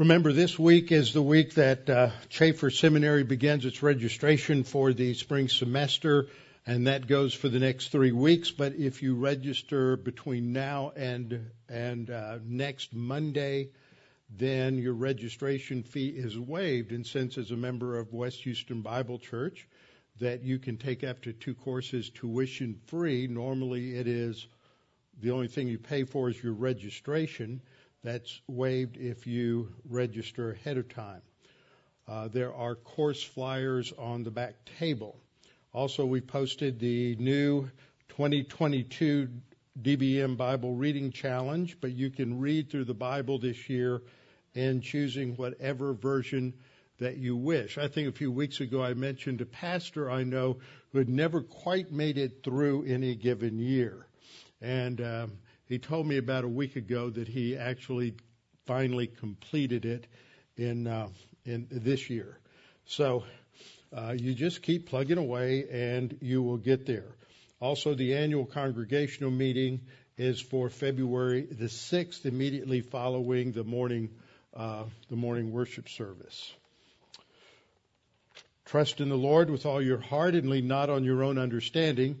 Remember, this week is the week that uh, Chafer Seminary begins its registration for the spring semester, and that goes for the next three weeks. But if you register between now and and uh, next Monday, then your registration fee is waived. And since, as a member of West Houston Bible Church, that you can take up to two courses tuition free. Normally, it is the only thing you pay for is your registration. That's waived if you register ahead of time. Uh, there are course flyers on the back table. Also, we posted the new 2022 DBM Bible Reading Challenge, but you can read through the Bible this year and choosing whatever version that you wish. I think a few weeks ago I mentioned a pastor I know who had never quite made it through any given year. And um, he told me about a week ago that he actually finally completed it in uh, in this year. So uh, you just keep plugging away, and you will get there. Also, the annual congregational meeting is for February the sixth, immediately following the morning uh, the morning worship service. Trust in the Lord with all your heart and lean not on your own understanding.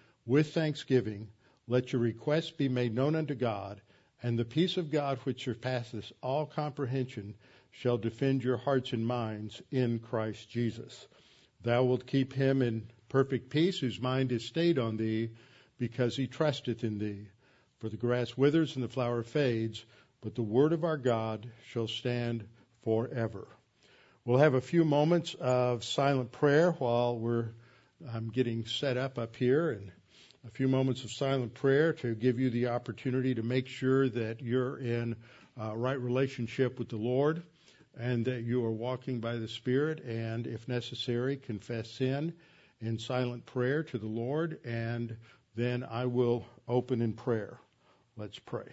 with thanksgiving, let your requests be made known unto God, and the peace of God which surpasses all comprehension shall defend your hearts and minds in Christ Jesus. Thou wilt keep him in perfect peace whose mind is stayed on thee, because he trusteth in thee. For the grass withers and the flower fades, but the word of our God shall stand forever. We'll have a few moments of silent prayer while we're I'm getting set up up here and a few moments of silent prayer to give you the opportunity to make sure that you're in uh, right relationship with the Lord and that you are walking by the Spirit and, if necessary, confess sin in silent prayer to the Lord. And then I will open in prayer. Let's pray.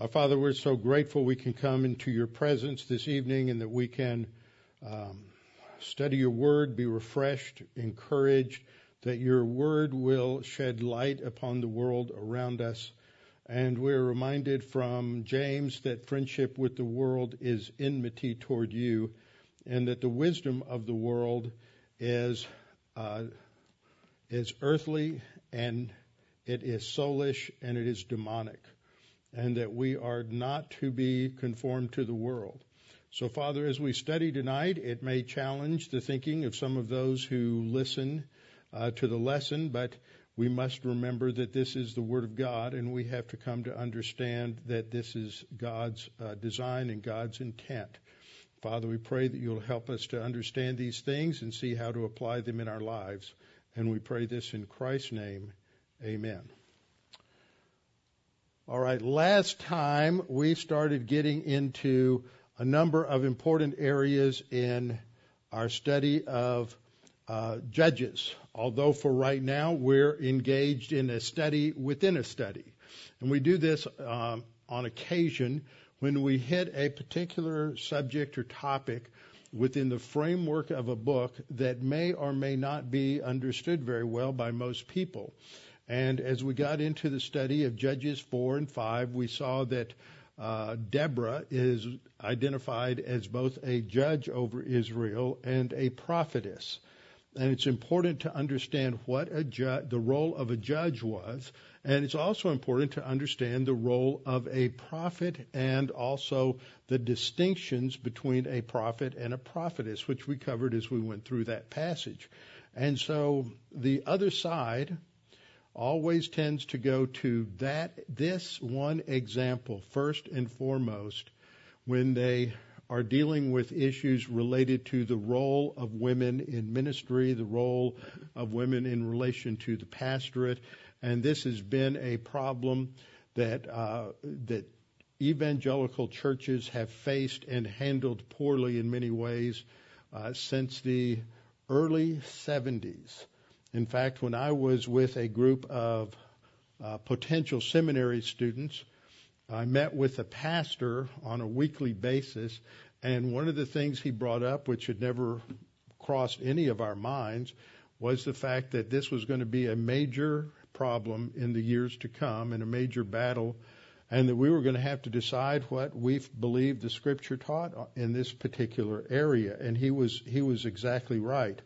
Our Father, we're so grateful we can come into your presence this evening and that we can um, study your word, be refreshed, encouraged, that your word will shed light upon the world around us. And we're reminded from James that friendship with the world is enmity toward you, and that the wisdom of the world is uh, is earthly and it is soulish and it is demonic and that we are not to be conformed to the world. So, Father, as we study tonight, it may challenge the thinking of some of those who listen uh, to the lesson, but we must remember that this is the Word of God, and we have to come to understand that this is God's uh, design and God's intent. Father, we pray that you'll help us to understand these things and see how to apply them in our lives. And we pray this in Christ's name. Amen. All right, last time we started getting into a number of important areas in our study of uh, Judges, although for right now we're engaged in a study within a study. And we do this um, on occasion when we hit a particular subject or topic within the framework of a book that may or may not be understood very well by most people. And as we got into the study of Judges 4 and 5, we saw that uh, Deborah is identified as both a judge over Israel and a prophetess. And it's important to understand what a ju- the role of a judge was. And it's also important to understand the role of a prophet and also the distinctions between a prophet and a prophetess, which we covered as we went through that passage. And so the other side always tends to go to that this one example first and foremost when they are dealing with issues related to the role of women in ministry, the role of women in relation to the pastorate, and this has been a problem that uh, that evangelical churches have faced and handled poorly in many ways uh, since the early 70s. In fact, when I was with a group of uh, potential seminary students, I met with a pastor on a weekly basis, and one of the things he brought up, which had never crossed any of our minds, was the fact that this was going to be a major problem in the years to come and a major battle, and that we were going to have to decide what we believed the Scripture taught in this particular area. And he was he was exactly right.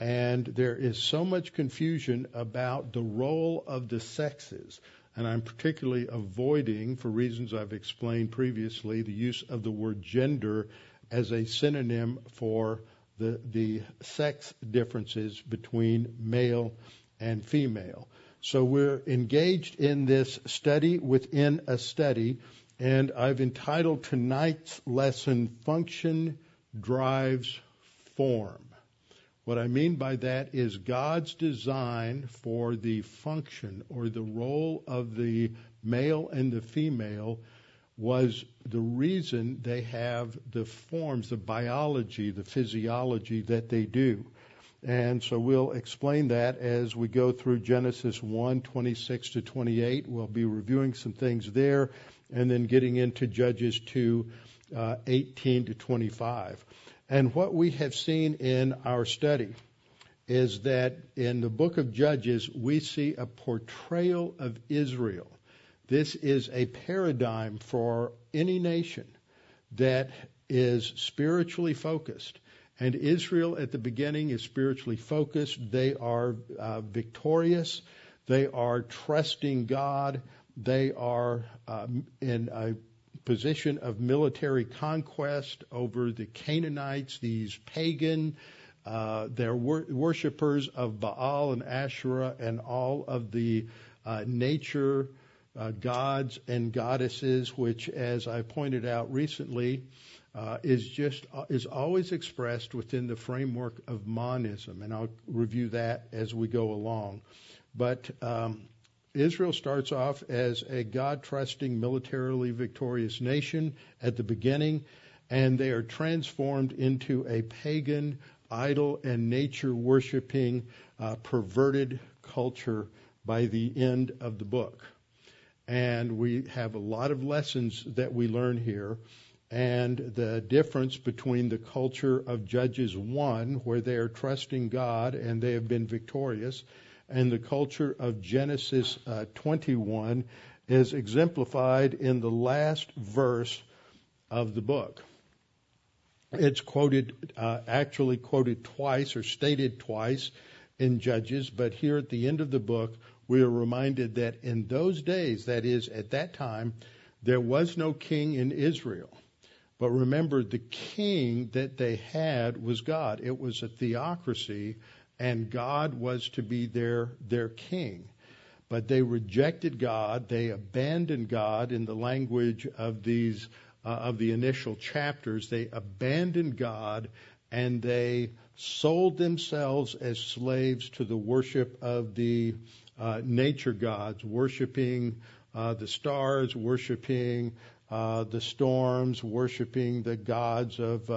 And there is so much confusion about the role of the sexes. And I'm particularly avoiding, for reasons I've explained previously, the use of the word gender as a synonym for the, the sex differences between male and female. So we're engaged in this study within a study, and I've entitled tonight's lesson Function Drives Form. What I mean by that is God's design for the function or the role of the male and the female was the reason they have the forms, the biology, the physiology that they do. And so we'll explain that as we go through Genesis 1, 26 to 28. We'll be reviewing some things there and then getting into Judges 2, uh, 18 to 25. And what we have seen in our study is that in the book of Judges, we see a portrayal of Israel. This is a paradigm for any nation that is spiritually focused. And Israel at the beginning is spiritually focused. They are uh, victorious. They are trusting God. They are uh, in a position of military conquest over the Canaanites, these pagan, uh, they're wor- worshippers of Baal and Asherah and all of the uh, nature uh, gods and goddesses, which, as I pointed out recently, uh, is just uh, is always expressed within the framework of monism, and I'll review that as we go along. But um, Israel starts off as a God trusting, militarily victorious nation at the beginning, and they are transformed into a pagan, idol, and nature worshiping, uh, perverted culture by the end of the book. And we have a lot of lessons that we learn here. And the difference between the culture of Judges 1, where they are trusting God and they have been victorious, and the culture of Genesis uh, 21 is exemplified in the last verse of the book. It's quoted, uh, actually quoted twice or stated twice in Judges, but here at the end of the book, we are reminded that in those days, that is, at that time, there was no king in Israel. But remember, the king that they had was God. It was a theocracy and God was to be their their king. But they rejected God. They abandoned God in the language of these uh, of the initial chapters. They abandoned God and they sold themselves as slaves to the worship of the uh, nature gods, worshiping uh, the stars, worshiping uh, the storms, worshiping the gods of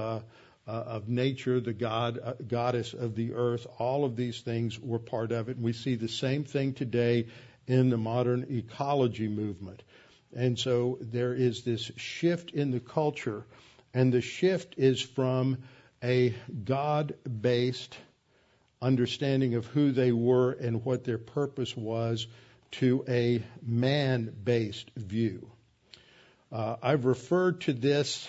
uh, of nature, the god, uh, goddess of the earth. All of these things were part of it. And we see the same thing today in the modern ecology movement. And so there is this shift in the culture, and the shift is from a God based understanding of who they were and what their purpose was to a man based view. Uh, I've referred to this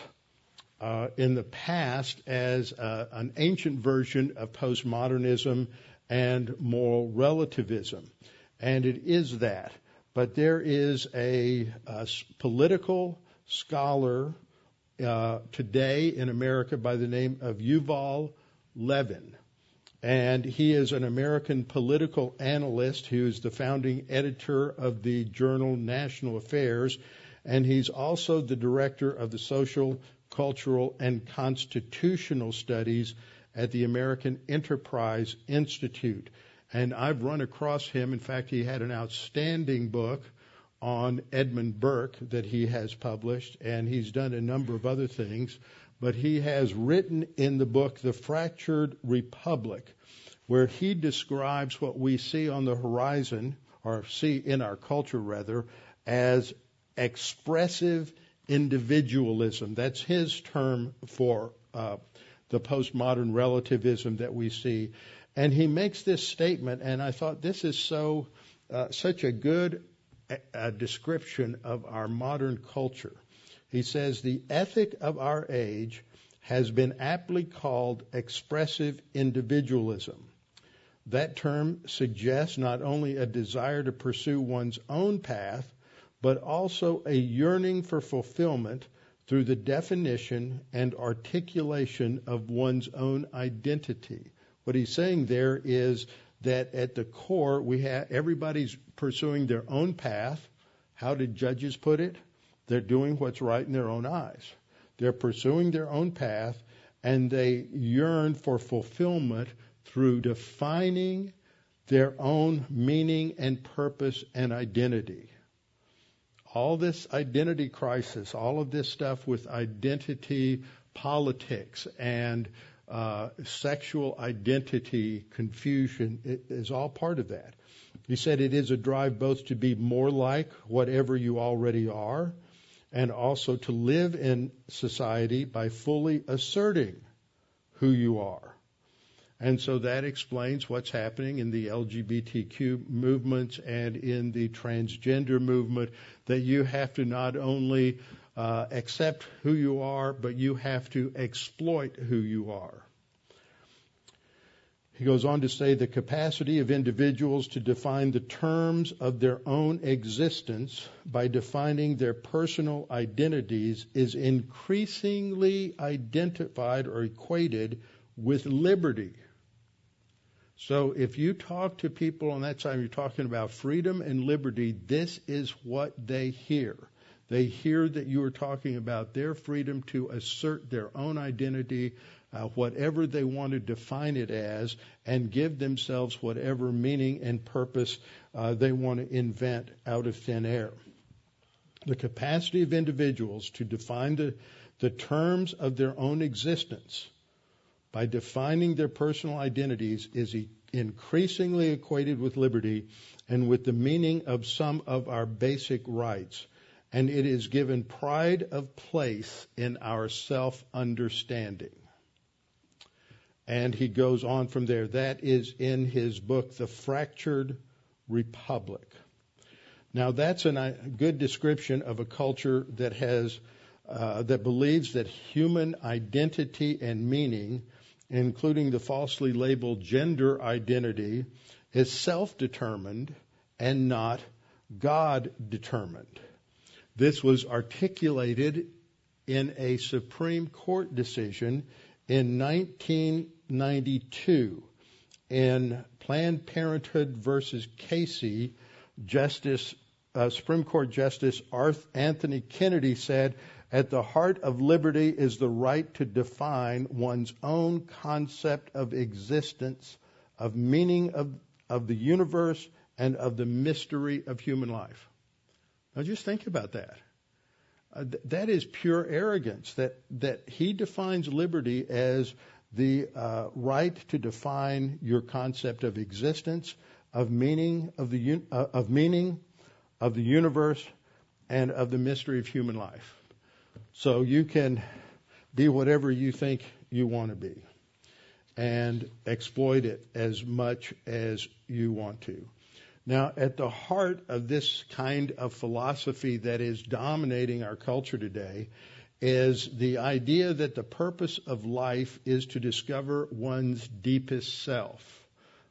uh, in the past as uh, an ancient version of postmodernism and moral relativism. And it is that. But there is a, a political scholar uh, today in America by the name of Yuval Levin. and he is an American political analyst who is the founding editor of the journal National Affairs, and he's also the director of the Social, Cultural, and Constitutional Studies at the American Enterprise Institute. And I've run across him. In fact, he had an outstanding book on Edmund Burke that he has published, and he's done a number of other things. But he has written in the book The Fractured Republic, where he describes what we see on the horizon, or see in our culture rather, as expressive individualism. That's his term for uh, the postmodern relativism that we see. And he makes this statement, and I thought this is so uh, such a good description of our modern culture. He says the ethic of our age has been aptly called expressive individualism. That term suggests not only a desire to pursue one's own path, but also a yearning for fulfillment through the definition and articulation of one's own identity. What he's saying there is that at the core we have everybody's pursuing their own path. How did judges put it? They're doing what's right in their own eyes. They're pursuing their own path and they yearn for fulfillment through defining their own meaning and purpose and identity. All this identity crisis, all of this stuff with identity politics and uh, sexual identity confusion is all part of that. He said it is a drive both to be more like whatever you already are and also to live in society by fully asserting who you are. And so that explains what's happening in the LGBTQ movement and in the transgender movement that you have to not only uh, accept who you are, but you have to exploit who you are. He goes on to say the capacity of individuals to define the terms of their own existence by defining their personal identities is increasingly identified or equated with liberty. So if you talk to people on that side, you're talking about freedom and liberty, this is what they hear. They hear that you are talking about their freedom to assert their own identity, uh, whatever they want to define it as, and give themselves whatever meaning and purpose uh, they want to invent out of thin air. The capacity of individuals to define the, the terms of their own existence by defining their personal identities is increasingly equated with liberty and with the meaning of some of our basic rights. And it is given pride of place in our self understanding. And he goes on from there. That is in his book, The Fractured Republic. Now, that's a good description of a culture that has uh, that believes that human identity and meaning, including the falsely labeled gender identity, is self-determined and not God-determined. This was articulated in a Supreme Court decision in 1992 in Planned Parenthood versus Casey, Justice uh, Supreme Court Justice Anthony Kennedy said, "At the heart of liberty is the right to define one's own concept of existence, of meaning of of the universe, and of the mystery of human life." Now, just think about that. Uh, th- that is pure arrogance. That that he defines liberty as the uh, right to define your concept of existence, of meaning of the un- uh, of meaning of the universe, and of the mystery of human life. So you can be whatever you think you want to be, and exploit it as much as you want to. Now, at the heart of this kind of philosophy that is dominating our culture today is the idea that the purpose of life is to discover one's deepest self.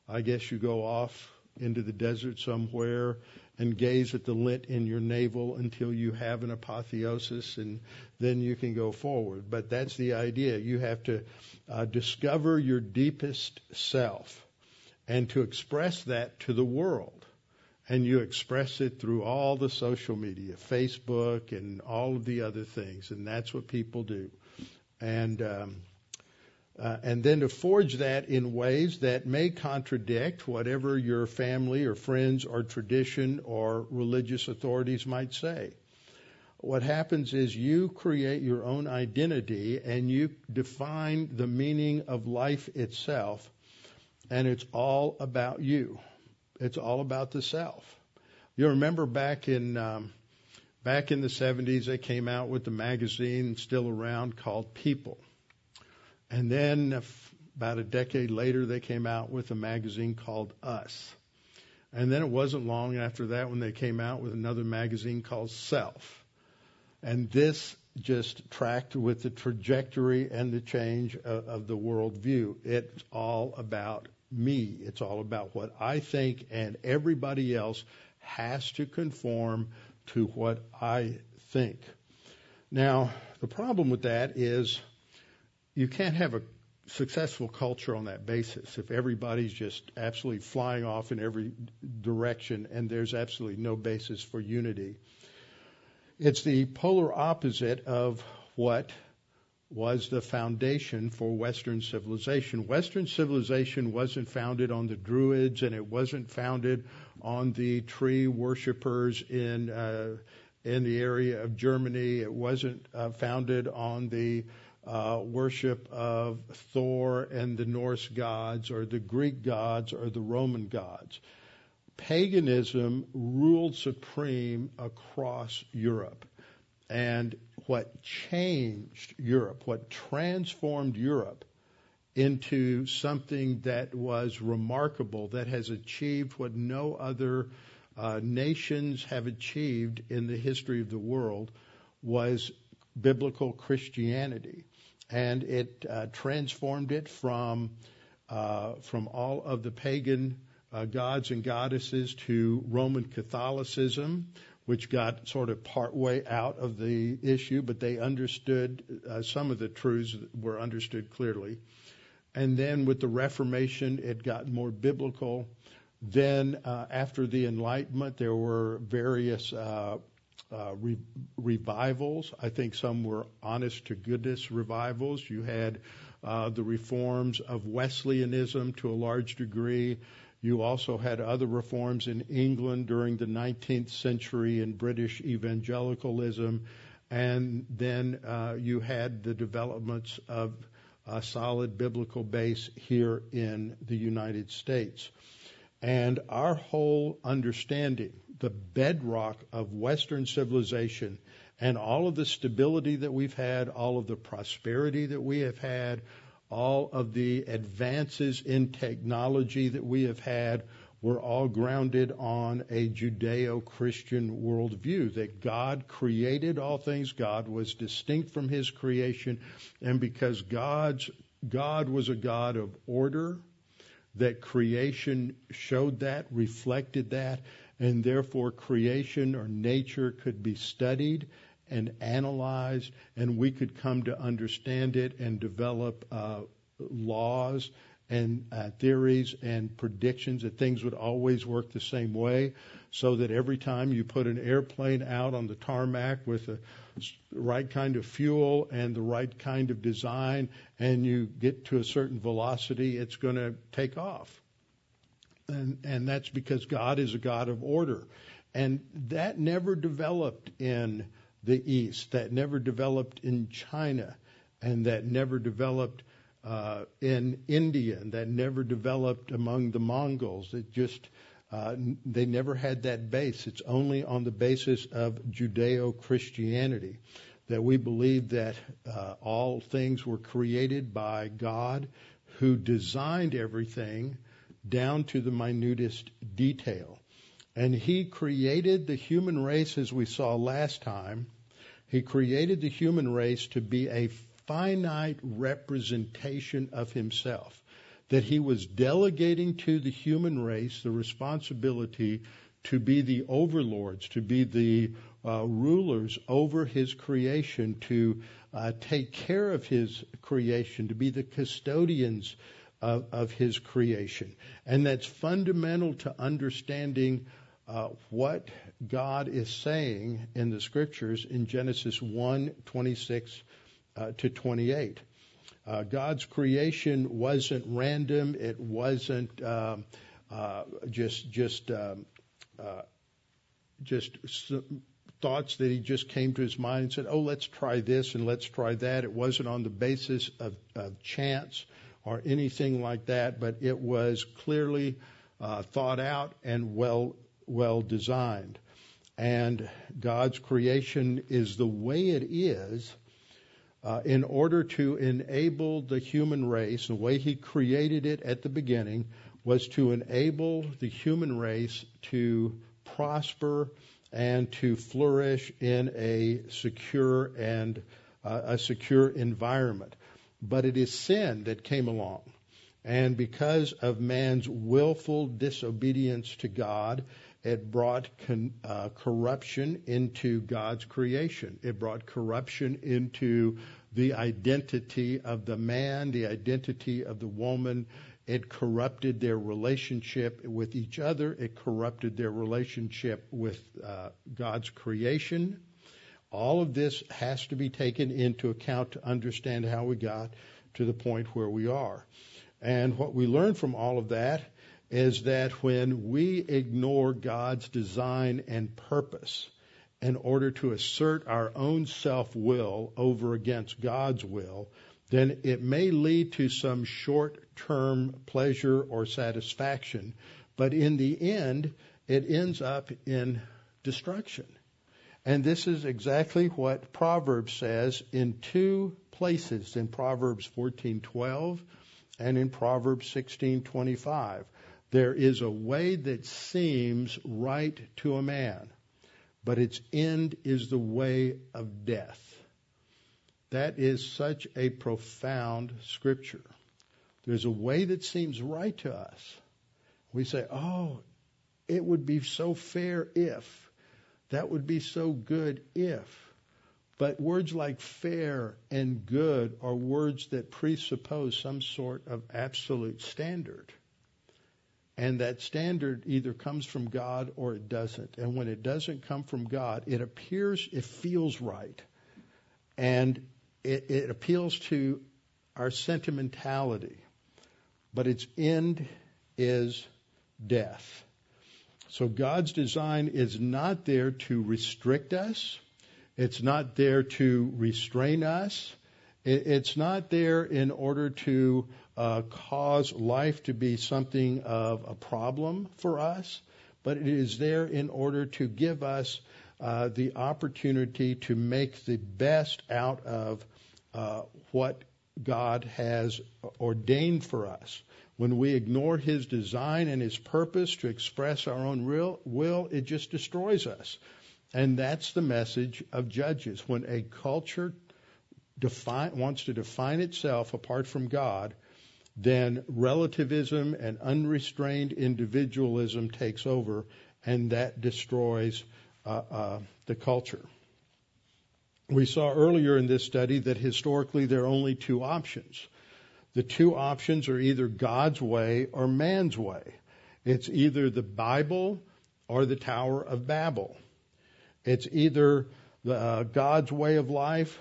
I guess you go off into the desert somewhere and gaze at the lint in your navel until you have an apotheosis and then you can go forward. But that's the idea. You have to uh, discover your deepest self and to express that to the world. And you express it through all the social media, Facebook and all of the other things. And that's what people do. And, um, uh, and then to forge that in ways that may contradict whatever your family or friends or tradition or religious authorities might say. What happens is you create your own identity and you define the meaning of life itself, and it's all about you. It's all about the self. You remember back in um, back in the 70s, they came out with the magazine still around called People and then about a decade later, they came out with a magazine called Us. And then it wasn't long after that when they came out with another magazine called Self. And this just tracked with the trajectory and the change of, of the worldview. It's all about me. It's all about what I think, and everybody else has to conform to what I think. Now, the problem with that is you can't have a successful culture on that basis if everybody's just absolutely flying off in every direction and there's absolutely no basis for unity. It's the polar opposite of what was the foundation for Western civilization. Western civilization wasn't founded on the Druids and it wasn't founded on the tree worshippers in uh, in the area of Germany. It wasn't uh, founded on the worship of Thor and the Norse gods or the Greek gods or the Roman gods. Paganism ruled supreme across Europe. And what changed Europe, what transformed Europe into something that was remarkable, that has achieved what no other uh, nations have achieved in the history of the world, was biblical Christianity and it uh, transformed it from uh, from all of the pagan uh, gods and goddesses to Roman Catholicism, which got sort of partway out of the issue, but they understood uh, some of the truths were understood clearly. And then with the Reformation, it got more biblical. Then uh, after the Enlightenment, there were various uh, revivals. I think some were honest to goodness revivals. You had uh, the reforms of Wesleyanism to a large degree. You also had other reforms in England during the 19th century in British evangelicalism. And then uh, you had the developments of a solid biblical base here in the United States. And our whole understanding the bedrock of Western civilization and all of the stability that we've had, all of the prosperity that we have had, all of the advances in technology that we have had were all grounded on a Judeo Christian worldview that God created all things, God was distinct from his creation, and because God's God was a God of order, that creation showed that, reflected that, and therefore creation or nature could be studied and analyzed, and we could come to understand it and develop uh, laws and uh, theories and predictions that things would always work the same way, so that every time you put an airplane out on the tarmac with the right kind of fuel and the right kind of design, and you get to a certain velocity, it's going to take off and, and that's because God is a God of order. And that never developed in the East, that never developed in China, and that never developed uh, in India, and that never developed among the Mongols. It just uh, they never had that base. It's only on the basis of Judeo Christianity that we believe that uh, all things were created by God who designed everything down to the minutest detail. And he created the human race as we saw last time. He created the human race to be a finite representation of himself. That he was delegating to the human race the responsibility to be the overlords, to be the uh, rulers over his creation, to uh, take care of his creation, to be the custodians of, of his creation. And that's fundamental to understanding uh, what God is saying in the scriptures in Genesis 1 26 uh, to 28. Uh, God's creation wasn't random. It wasn't um, uh, just just um, uh, just thoughts that he just came to his mind and said, "Oh, let's try this and let's try that." It wasn't on the basis of, of chance or anything like that, but it was clearly uh, thought out and well well designed. And God's creation is the way it is uh, in order to enable the human race, the way He created it at the beginning was to enable the human race to prosper and to flourish in a secure and uh, a secure environment. But it is sin that came along. And because of man's willful disobedience to God, it brought con, uh, corruption into God's creation. It brought corruption into the identity of the man, the identity of the woman. It corrupted their relationship with each other. It corrupted their relationship with uh, God's creation. All of this has to be taken into account to understand how we got to the point where we are. And what we learn from all of that is that when we ignore God's design and purpose in order to assert our own self will over against God's will, then it may lead to some short term pleasure or satisfaction, but in the end, it ends up in destruction. And this is exactly what Proverbs says in two places in Proverbs 14:12 and in Proverbs 16:25. There is a way that seems right to a man, but its end is the way of death. That is such a profound scripture. There's a way that seems right to us. We say, oh, it would be so fair if. That would be so good if. But words like fair and good are words that presuppose some sort of absolute standard. And that standard either comes from God or it doesn't. And when it doesn't come from God, it appears, it feels right. And it, it appeals to our sentimentality. But its end is death. So God's design is not there to restrict us. It's not there to restrain us. It's not there in order to uh, cause life to be something of a problem for us, but it is there in order to give us uh, the opportunity to make the best out of uh, what God has ordained for us. When we ignore His design and His purpose to express our own real will, it just destroys us. And that's the message of Judges. When a culture define, wants to define itself apart from God, then relativism and unrestrained individualism takes over, and that destroys uh, uh, the culture. We saw earlier in this study that historically there are only two options. The two options are either God's way or man's way. It's either the Bible or the Tower of Babel. It's either the, uh, God's way of life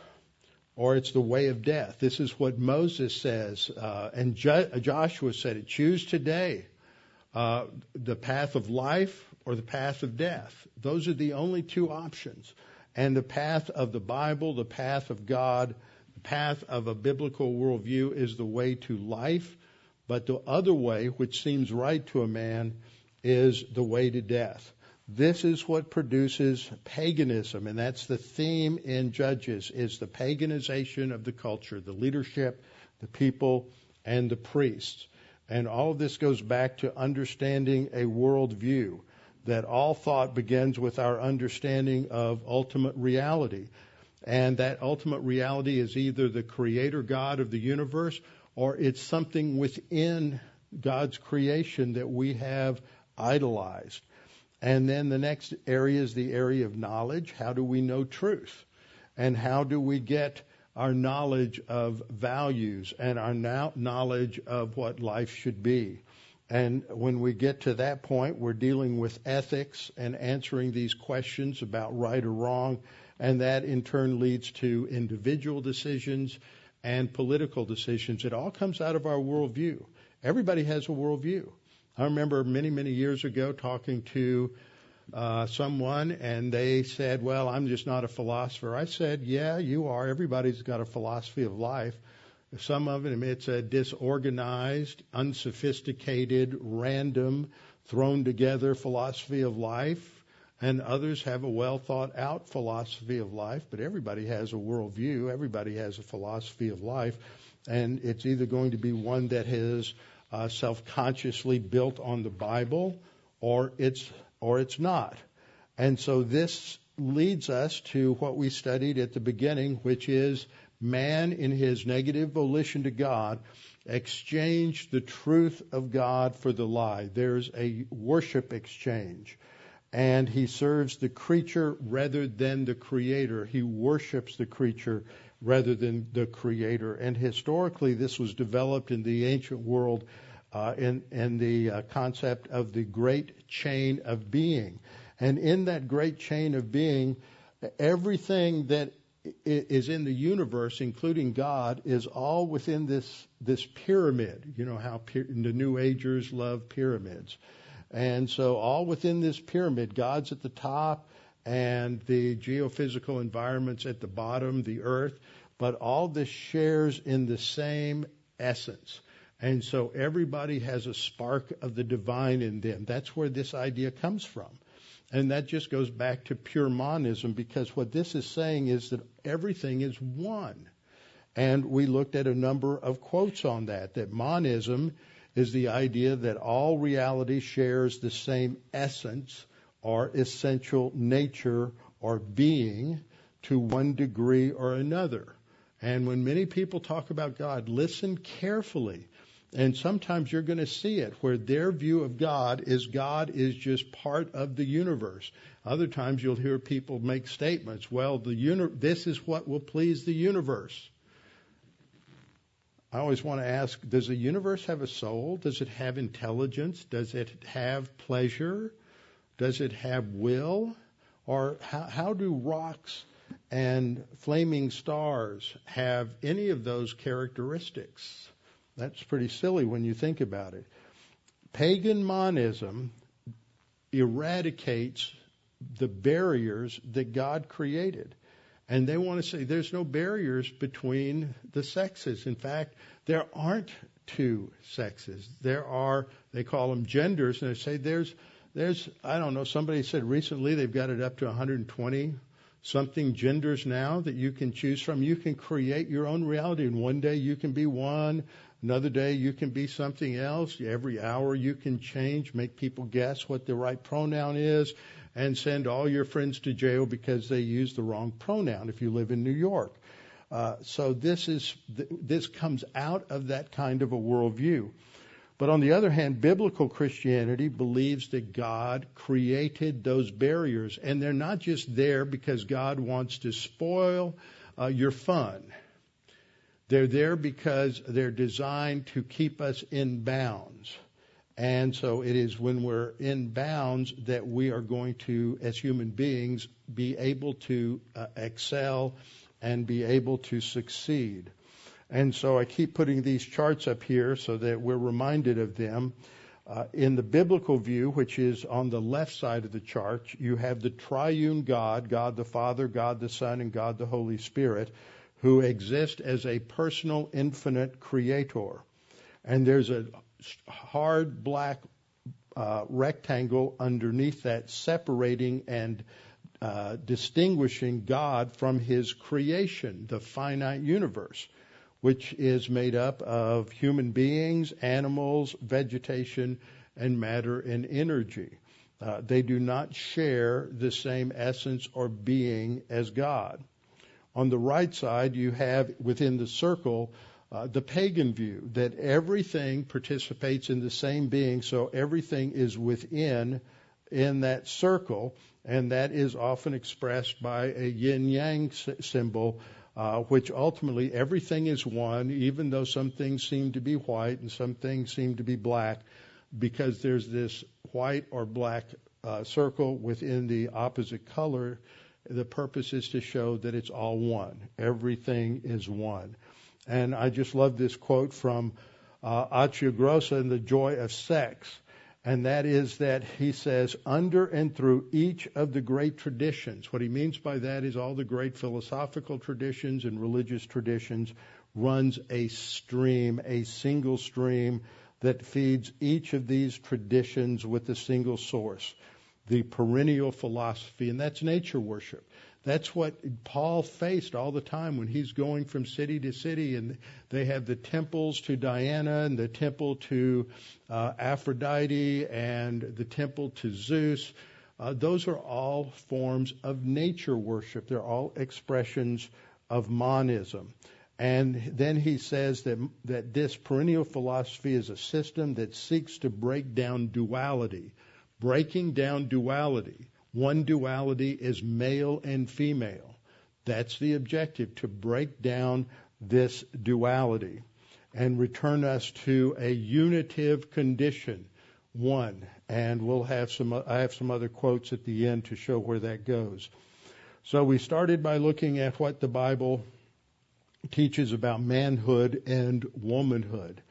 or it's the way of death. This is what Moses says, uh, and Jo- Joshua said it. Choose today uh, the path of life or the path of death. Those are the only two options. And the path of the Bible, the path of God, path of a biblical worldview is the way to life. But the other way, which seems right to a man, is the way to death. This is what produces paganism, and that's the theme in Judges, is the paganization of the culture, the leadership, the people, and the priests. And all of this goes back to understanding a worldview, that all thought begins with our understanding of ultimate reality. And that ultimate reality is either the creator God of the universe or it's something within God's creation that we have idolized. And then the next area is the area of knowledge. How do we know truth? And how do we get our knowledge of values and our knowledge of what life should be? And when we get to that point, we're dealing with ethics and answering these questions about right or wrong. And that in turn leads to individual decisions and political decisions. It all comes out of our worldview. Everybody has a worldview. I remember many, many years ago talking to uh, someone and they said, Well, I'm just not a philosopher. I said, Yeah, you are. Everybody's got a philosophy of life. Some of them, it's a disorganized, unsophisticated, random, thrown together philosophy of life. And others have a well thought out philosophy of life, but everybody has a worldview. Everybody has a philosophy of life. And it's either going to be one that is uh, self consciously built on the Bible or it's, or it's not. And so this leads us to what we studied at the beginning, which is man in his negative volition to God exchanged the truth of God for the lie. There's a worship exchange and he serves the creature rather than the creator. He worships the creature rather than the creator. And historically, this was developed in the ancient world uh, in, in the uh, concept of the great chain of being. And in that great chain of being, everything that is in the universe, including God, is all within this this pyramid. You know how the New Agers love pyramids. And so, all within this pyramid, God's at the top and the geophysical environment's at the bottom, the earth, but all this shares in the same essence. And so, everybody has a spark of the divine in them. That's where this idea comes from. And that just goes back to pure monism because what this is saying is that everything is one. And we looked at a number of quotes on that, that monism is the idea that all reality shares the same essence or essential nature or being to one degree or another. And when many people talk about God, listen carefully. And sometimes you're going to see it where their view of God is God is just part of the universe. Other times you'll hear people make statements, well, the uni- this is what will please the universe. I always want to ask Does the universe have a soul? Does it have intelligence? Does it have pleasure? Does it have will? Or how, how do rocks and flaming stars have any of those characteristics? That's pretty silly when you think about it. Pagan monism eradicates the barriers that God created. And they want to say there's no barriers between the sexes. In fact, there aren't two sexes. There are, they call them genders, and they say there's, there's, I don't know, somebody said recently they've got it up to 120 something genders now that you can choose from. You can create your own reality, and one day you can be one, another day you can be something else. Every hour you can change, make people guess what the right pronoun is and send all your friends to jail because they use the wrong pronoun if you live in New York. Uh, so this is this comes out of that kind of a worldview. But on the other hand, biblical Christianity believes that God created those barriers, and they're not just there because God wants to spoil uh, your fun. They're there because they're designed to keep us in bounds. And so it is when we're in bounds that we are going to, as human beings, be able to uh, excel and be able to succeed. And so I keep putting these charts up here so that we're reminded of them. Uh, in the biblical view, which is on the left side of the chart, you have the triune God, God the Father, God the Son, and God the Holy Spirit, who exist as a personal, infinite creator. And there's a hard black uh, rectangle underneath that, separating and uh, distinguishing God from His creation, the finite universe, which is made up of human beings, animals, vegetation, and matter and energy. Uh, they do not share the same essence or being as God. On the right side, you have within the circle uh, the pagan view that everything participates in the same being, so everything is within in that circle, and that is often expressed by a yin yang symbol, uh, which ultimately everything is one, even though some things seem to be white and some things seem to be black, because there's this white or black uh, circle within the opposite color. The purpose is to show that it's all one. Everything is one. And I just love this quote from uh, Acciagrossa in The Joy of Sex and that is that he says, under and through each of the great traditions. What he means by that is all the great philosophical traditions and religious traditions runs a stream, a single stream that feeds each of these traditions with a single source, the perennial philosophy, and that's nature worship. That's what Paul faced all the time when he's going from city to city, and they have the temples to Diana and the temple to uh, Aphrodite and the temple to Zeus. Uh, those are all forms of nature worship. They're all expressions of monism. And then he says that, that this perennial philosophy is a system that seeks to break down duality. Breaking down duality one duality is male and female. That's the objective, to break down this duality and return us to a unitive condition, one. And we'll have some, I have some other quotes at the end to show where that goes. So we started by looking at what the Bible teaches about manhood and womanhood.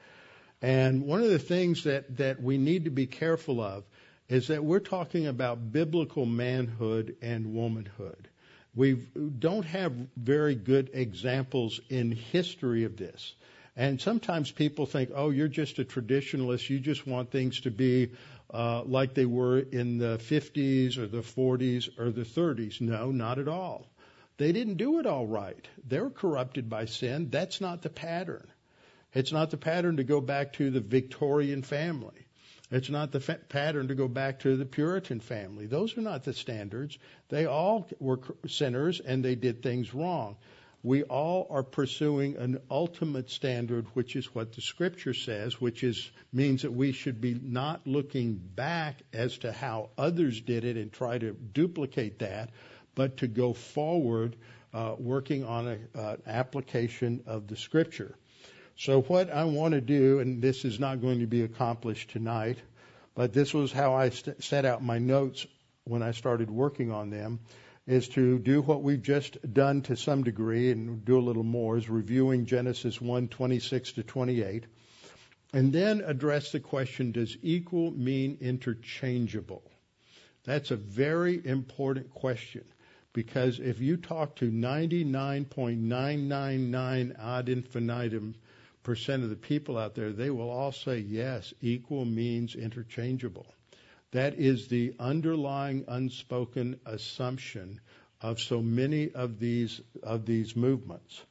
And one of the things that, that we need to be careful of is that we're talking about biblical manhood and womanhood. We don't have very good examples in history of this. And sometimes people think, oh, you're just a traditionalist. You just want things to be uh, like they were in the 50s or the 40s or the 30s. No, not at all. They didn't do it all right. They were corrupted by sin. That's not the pattern. It's not the pattern to go back to the Victorian family. It's not the fa- pattern to go back to the Puritan family. Those are not the standards. They all were sinners and they did things wrong. We all are pursuing an ultimate standard, which is what the scripture says, which is, means that we should be not looking back as to how others did it and try to duplicate that, but to go forward, uh, working on an uh, application of the scripture. So what I want to do, and this is not going to be accomplished tonight, but this was how I st- set out my notes when I started working on them, is to do what we've just done to some degree and do a little more, is reviewing Genesis 1, 26 to 28, and then address the question, does equal mean interchangeable? That's a very important question because if you talk to 99.999 ad infinitum percent of the people out there, they will all say yes, equal means interchangeable. That is the underlying unspoken assumption of so many of these of these movements.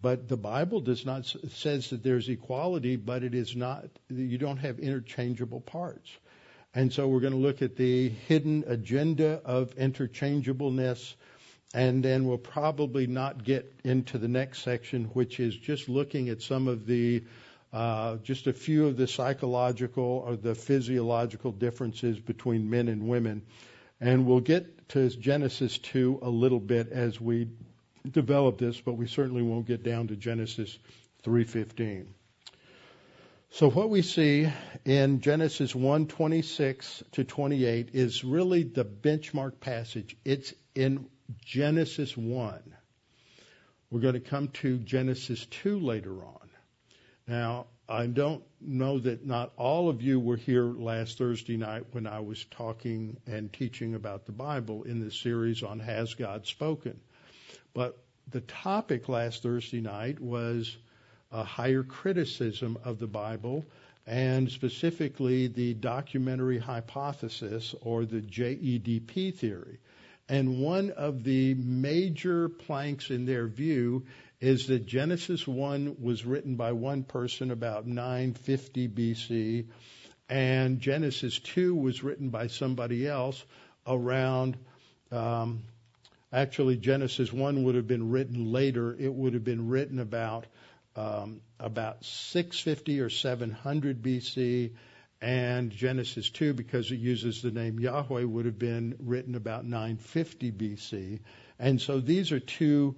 But the Bible does not says that there's equality, but it is not. You don't have interchangeable parts. And so we're going to look at the hidden agenda of interchangeableness and then we'll probably not get into the next section, which is just looking at some of the, uh, just a few of the psychological or the physiological differences between men and women. And we'll get to Genesis 2 a little bit as we develop this, but we certainly won't get down to Genesis 3:15. So what we see in Genesis 1:26 to 28 is really the benchmark passage. It's in Genesis 1. We're going to come to Genesis 2 later on. Now, I don't know that not all of you were here last Thursday night when I was talking and teaching about the Bible in the series on Has God Spoken? But the topic last Thursday night was a higher criticism of the Bible and specifically the documentary hypothesis or the JEDP theory. And one of the major planks in their view is that Genesis 1 was written by one person about 950 BC, and Genesis 2 was written by somebody else around. Um, actually, Genesis 1 would have been written later. It would have been written about um, about 650 or 700 BC, and Genesis 2, because it uses the name Yahweh, would have been written about 950 BC. And so these are two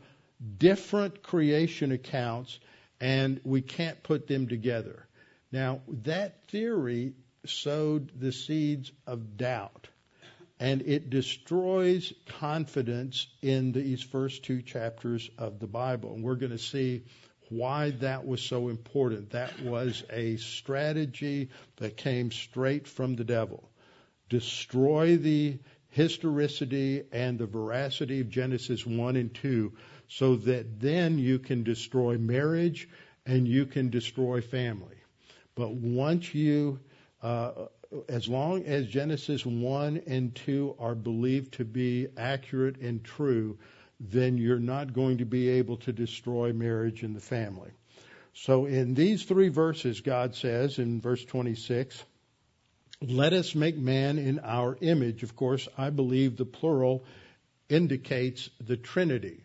different creation accounts, and we can't put them together. Now, that theory sowed the seeds of doubt, and it destroys confidence in these first two chapters of the Bible. And we're going to see why that was so important. That was a strategy that came straight from the devil. Destroy the historicity and the veracity of Genesis 1 and 2 so that then you can destroy marriage and you can destroy family. But once you, uh, as long as Genesis 1 and 2 are believed to be accurate and true, then you're not going to be able to destroy marriage and the family. So in these three verses, God says in verse 26, let us make man in our image. Of course, I believe the plural indicates the Trinity.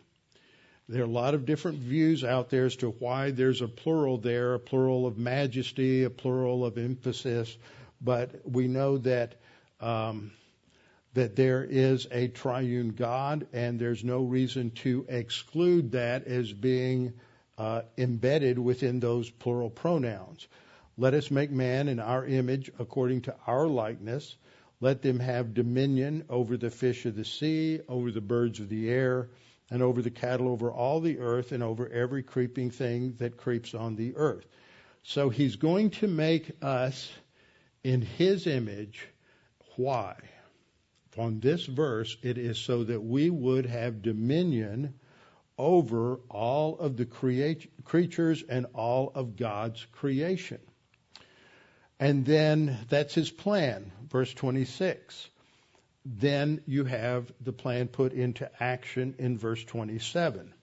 There are a lot of different views out there as to why there's a plural there, a plural of majesty, a plural of emphasis, but we know that um, that there is a triune God, and there's no reason to exclude that as being uh, embedded within those plural pronouns. Let us make man in our image according to our likeness. Let them have dominion over the fish of the sea, over the birds of the air, and over the cattle, over all the earth, and over every creeping thing that creeps on the earth. So he's going to make us in his image. Why? On this verse, it is so that we would have dominion over all of the create, creatures and all of God's creation. And then that's his plan, verse 26. Then you have the plan put into action in verse 27.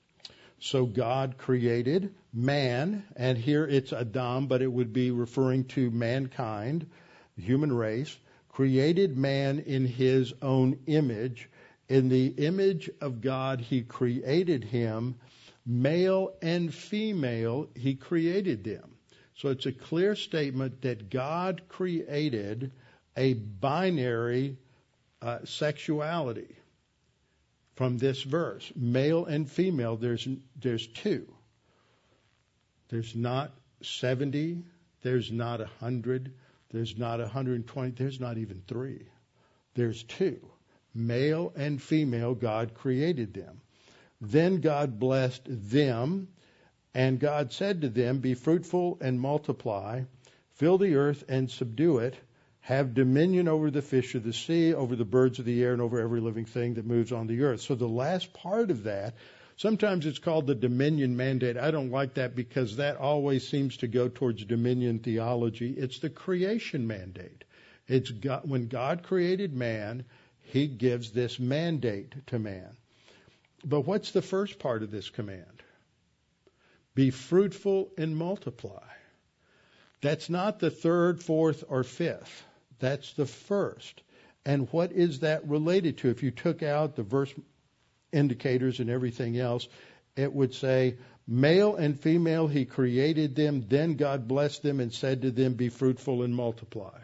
So God created man, and here it's Adam, but it would be referring to mankind, the human race created man in his own image. In the image of God, he created him. Male and female, he created them. So it's a clear statement that God created a binary uh, sexuality from this verse. Male and female, there's, there's two. There's not 70, there's not 100, there's not 120, there's not even three. There's two. Male and female, God created them. Then God blessed them, and God said to them, Be fruitful and multiply, fill the earth and subdue it, have dominion over the fish of the sea, over the birds of the air, and over every living thing that moves on the earth. So the last part of that Sometimes it's called the dominion mandate. I don't like that because that always seems to go towards dominion theology. It's the creation mandate. It's God, when God created man, he gives this mandate to man. But what's the first part of this command? Be fruitful and multiply. That's not the third, fourth, or fifth. That's the first. And what is that related to? If you took out the verse indicators and everything else, it would say, Male and female, he created them. Then God blessed them and said to them, Be fruitful and multiply.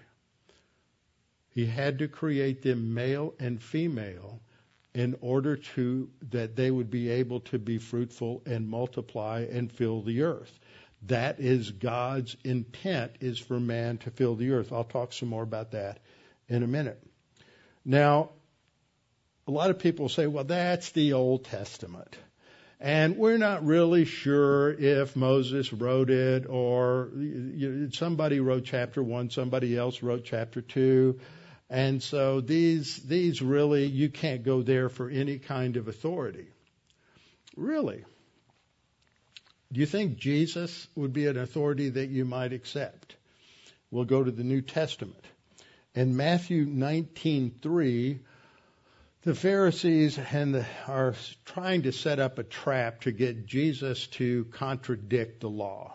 He had to create them male and female in order to that they would be able to be fruitful and multiply and fill the earth. That is God's intent is for man to fill the earth. I'll talk some more about that in a minute. Now, a lot of people say, well, that's the Old Testament. And we're not really sure if Moses wrote it or somebody wrote chapter one, somebody else wrote chapter two. And so these, these really, you can't go there for any kind of authority. Really. Do you think Jesus would be an authority that you might accept? We'll go to the New Testament. In Matthew 19:3, the Pharisees and are trying to set up a trap to get Jesus to contradict the law.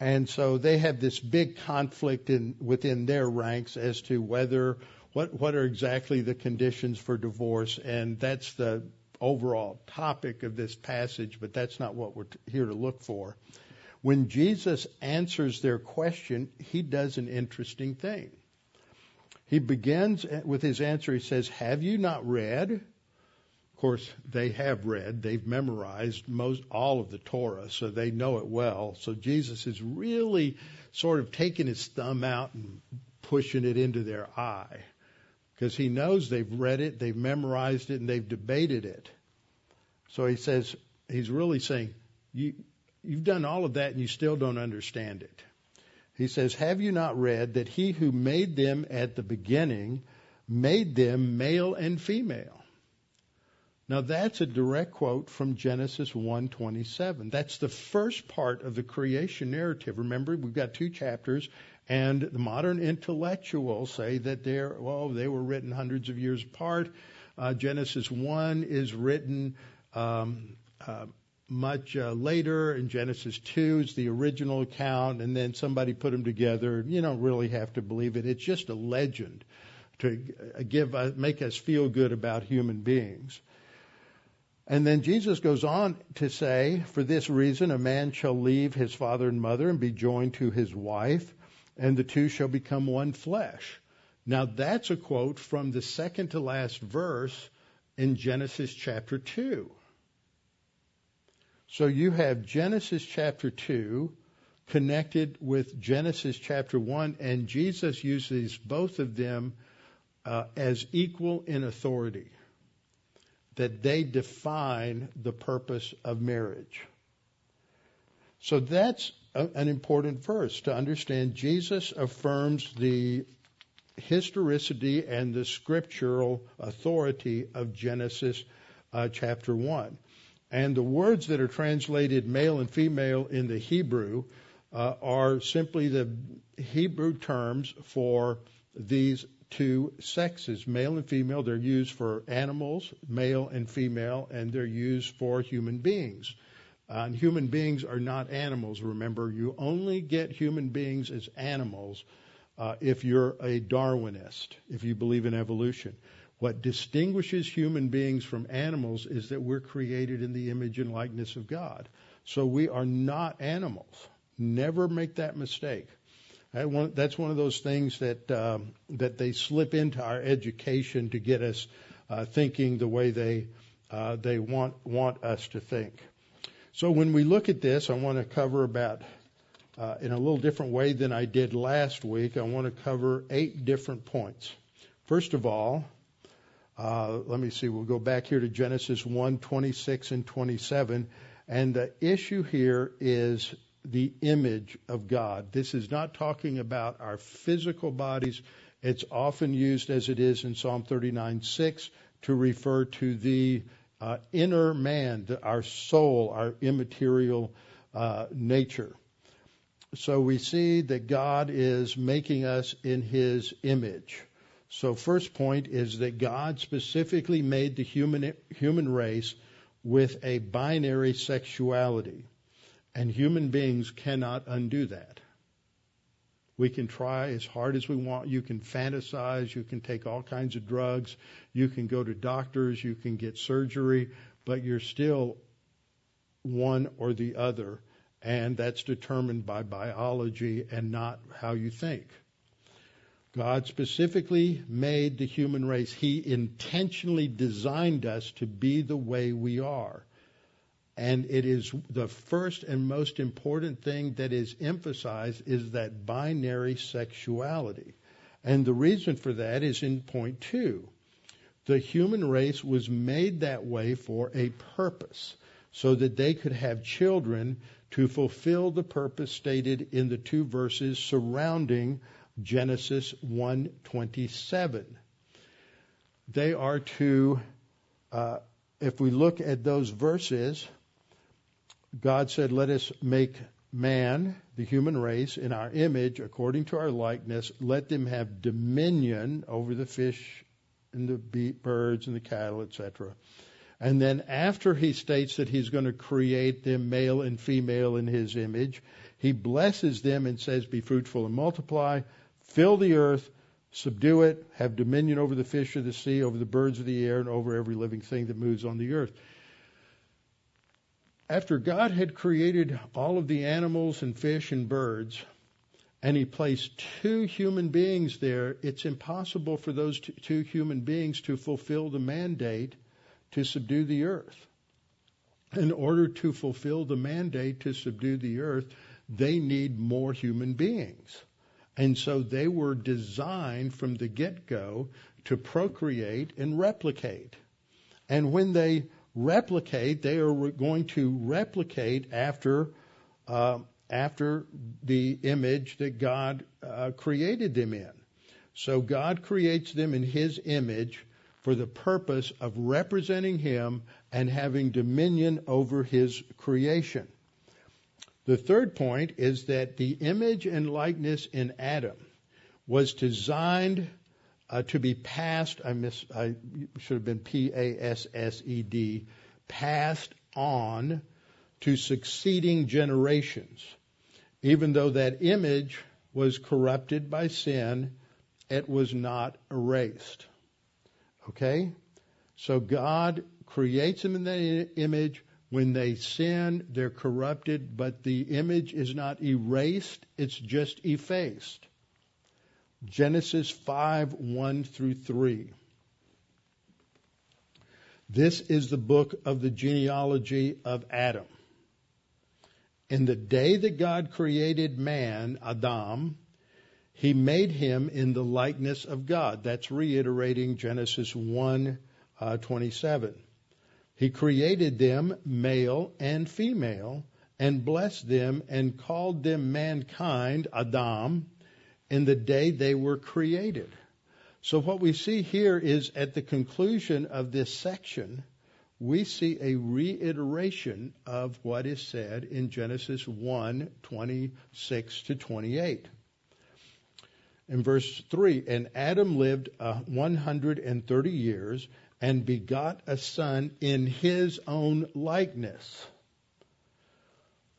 And so they have this big conflict in, within their ranks as to whether what what are exactly the conditions for divorce, and that's the overall topic of this passage. But that's not what we're here to look for. when Jesus answers their question, he does an interesting thing. He begins with his answer. He says, Have you not read? Of course, they have read. They've memorized most all of the Torah, so they know it well. So Jesus is really sort of taking his thumb out and pushing it into their eye because he knows they've read it, they've memorized it, and they've debated it. So he says, he's really saying, you, you've done all of that and you still don't understand it. He says, Have you not read that he who made them at the beginning made them male and female? Now that's a direct quote from Genesis 1:27. That's the first part of the creation narrative. Remember, we've got two chapters, and the modern intellectuals say that they're well, they were written hundreds of years apart. Uh, Genesis 1 is written um, uh, much uh, later in Genesis 2 is the original account, and then somebody put them together. You don't really have to believe it. It's just a legend to uh, give uh, make us feel good about human beings. And then Jesus goes on to say, For this reason, a man shall leave his father and mother and be joined to his wife, and the two shall become one flesh. Now, that's a quote from the second to last verse in Genesis chapter 2. So you have Genesis chapter 2 connected with Genesis chapter 1, and Jesus uses both of them uh, as equal in authority, that they define the purpose of marriage. So that's a, an important verse to understand. Jesus affirms the historicity and the scriptural authority of Genesis uh, chapter 1. And the words that are translated male and female in the Hebrew uh, are simply the Hebrew terms for these two sexes, male and female. They're used for animals, male and female, and they're used for human beings. Uh, and human beings are not animals. Remember, you only get human beings as animals uh, if you're a Darwinist, if you believe in evolution. What distinguishes human beings from animals is that we're created in the image and likeness of God. So we are not animals. Never make that mistake. That's one of those things that um, that they slip into our education to get us uh, thinking the way they uh, they want want us to think. So when we look at this, I want to cover about uh, in a little different way than I did last week. I want to cover eight different points. First of all, let me see. We'll go back here to Genesis 1, 26 and 27. And the issue here is the image of God. This is not talking about our physical bodies. It's often used as it is in Psalm 39, 6 to refer to the uh, inner man, our soul, our immaterial uh, nature. So we see that God is making us in his image. So first point is that God specifically made the human human race with a binary sexuality. And human beings cannot undo that. We can try as hard as we want. You can fantasize. You can take all kinds of drugs. You can go to doctors. You can get surgery. But you're still one or the other. And that's determined by biology and not how you think. God specifically made the human race. He intentionally designed us to be the way we are. And it is the first and most important thing that is emphasized is that binary sexuality. And the reason for that is in point two. The human race was made that way for a purpose, so that they could have children to fulfill the purpose stated in the two verses surrounding Genesis 1:27. They are to, uh, if we look at those verses, God said, "Let us make man, the human race, in our image, according to our likeness. Let them have dominion over the fish and the birds and the cattle, etc." And then after he states that he's going to create them male and female in his image, he blesses them and says, Be fruitful and multiply, Fill the earth, subdue it, have dominion over the fish of the sea, over the birds of the air, and over every living thing that moves on the earth. After God had created all of the animals and fish and birds, and he placed two human beings there, it's impossible for those two human beings to fulfill the mandate to subdue the earth. In order to fulfill the mandate to subdue the earth, they need more human beings. And so they were designed from the get go to procreate and replicate. And when they replicate, they are going to replicate after uh, after the image that God uh, created them in. So God creates them in His image for the purpose of representing Him and having dominion over His creation. The third point is that the image and likeness in Adam was designed uh, to be passed. I miss. I should have been P A S S E D. Passed on to succeeding generations. Even though that image was corrupted by sin, it was not erased. Okay? So God creates him in that image. When they sin, they're corrupted, but the image is not erased, it's just effaced. Genesis 5 1 through 3. This is the book of the genealogy of Adam. In the day that God created man, Adam, he made him in the likeness of God. That's reiterating Genesis 1 uh, 27. He created them male and female and blessed them and called them mankind, Adam, in the day they were created. So what we see here is at the conclusion of this section, we see a reiteration of what is said in Genesis 1 26 to 28. In verse 3, and Adam lived uh, 130 years and begot a son in his own likeness.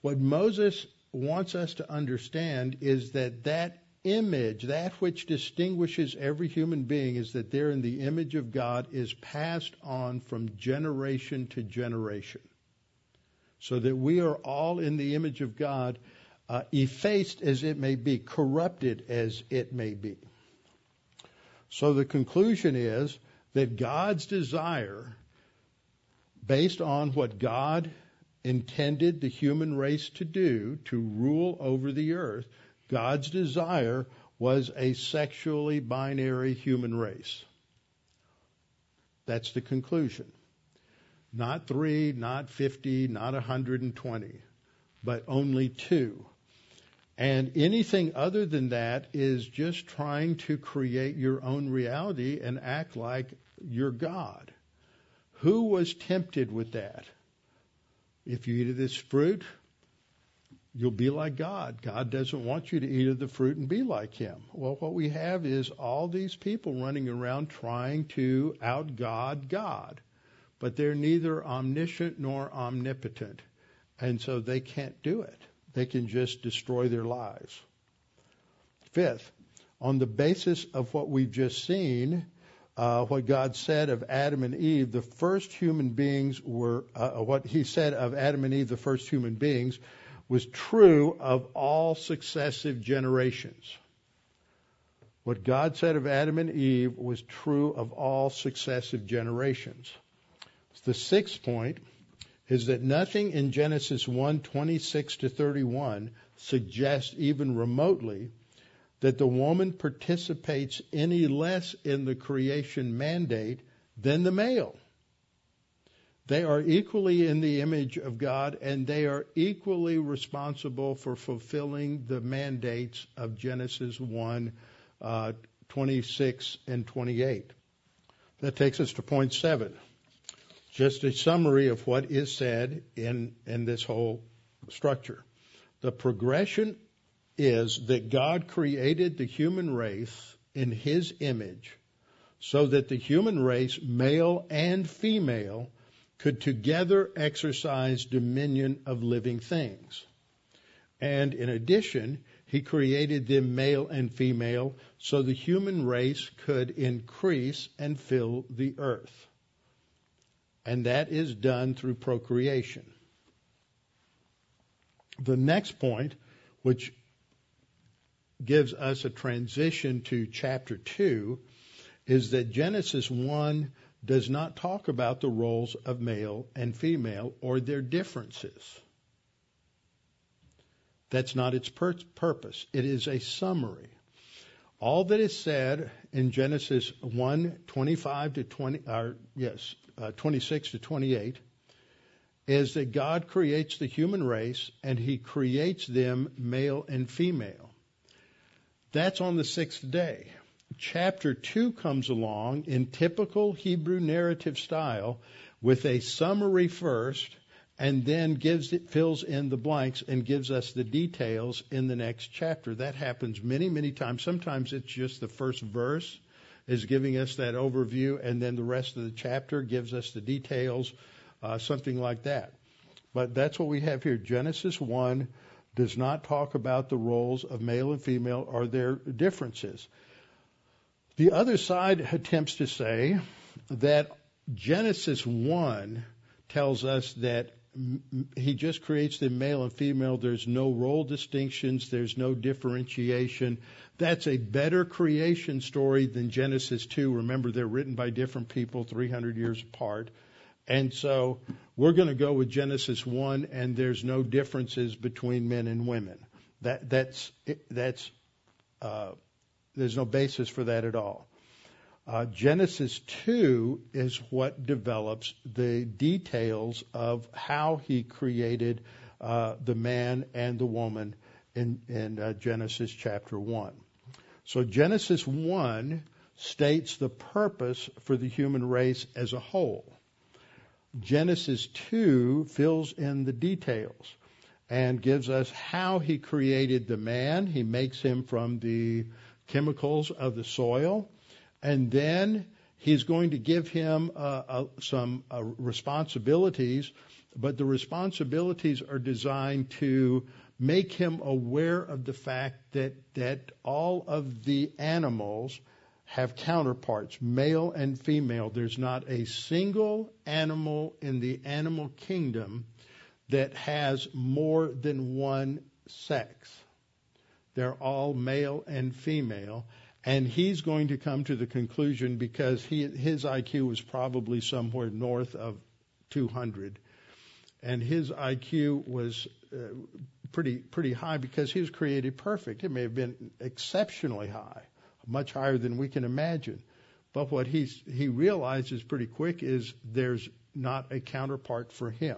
What Moses wants us to understand is that that image, that which distinguishes every human being, is that they're in the image of God, is passed on from generation to generation. So that we are all in the image of God, uh, effaced as it may be, corrupted as it may be. So the conclusion is that God's desire, based on what God intended the human race to do, to rule over the earth, God's desire was a sexually binary human race. That's the conclusion. Not three, not 50, not 120, but only two. And anything other than that is just trying to create your own reality and act like you're God. Who was tempted with that? If you eat of this fruit, you'll be like God. God doesn't want you to eat of the fruit and be like Him. Well, what we have is all these people running around trying to out God God, but they're neither omniscient nor omnipotent, and so they can't do it. They can just destroy their lives. Fifth, on the basis of what we've just seen, uh, what God said of Adam and Eve, the first human beings were, uh, what He said of Adam and Eve, the first human beings, was true of all successive generations. What God said of Adam and Eve was true of all successive generations. The sixth point is that nothing in Genesis 1 26 to 31 suggests even remotely that the woman participates any less in the creation mandate than the male. They are equally in the image of God and they are equally responsible for fulfilling the mandates of Genesis 1 uh, 26 and 28. That takes us to point seven. Just a summary of what is said in, in this whole structure. The progression is that God created the human race in his image so that the human race, male and female, could together exercise dominion of living things. And in addition, he created them male and female so the human race could increase and fill the earth. And that is done through procreation. The next point, which gives us a transition to chapter 2, is that Genesis 1 does not talk about the roles of male and female or their differences. That's not its pur- purpose. It is a summary. All that is said in Genesis 1, 25 to 20, or yes, uh, 26 to 28, is that God creates the human race and he creates them male and female. That's on the sixth day. Chapter 2 comes along in typical Hebrew narrative style with a summary first and then gives it fills in the blanks and gives us the details in the next chapter. That happens many, many times. Sometimes it's just the first verse is giving us that overview, and then the rest of the chapter gives us the details, uh, something like that. But that's what we have here. Genesis 1 does not talk about the roles of male and female or their differences. The other side attempts to say that Genesis 1 tells us that he just creates the male and female. There's no role distinctions. There's no differentiation. That's a better creation story than Genesis 2. Remember, they're written by different people 300 years apart. And so we're going to go with Genesis 1, and there's no differences between men and women. That, that's, that's, uh, there's no basis for that at all. Uh, Genesis 2 is what develops the details of how he created uh, the man and the woman in, in uh, Genesis chapter 1. So Genesis 1 states the purpose for the human race as a whole. Genesis 2 fills in the details and gives us how he created the man. He makes him from the chemicals of the soil and then he's going to give him uh, uh, some uh, responsibilities, but the responsibilities are designed to make him aware of the fact that that all of the animals have counterparts, male and female. There's not a single animal in the animal kingdom that has more than one sex. They're all male and female, and he's going to come to the conclusion because he, his IQ was probably somewhere north of 200, and his IQ was uh, pretty pretty high because he was created perfect. It may have been exceptionally high, much higher than we can imagine. But what he's, he realizes pretty quick is there's not a counterpart for him.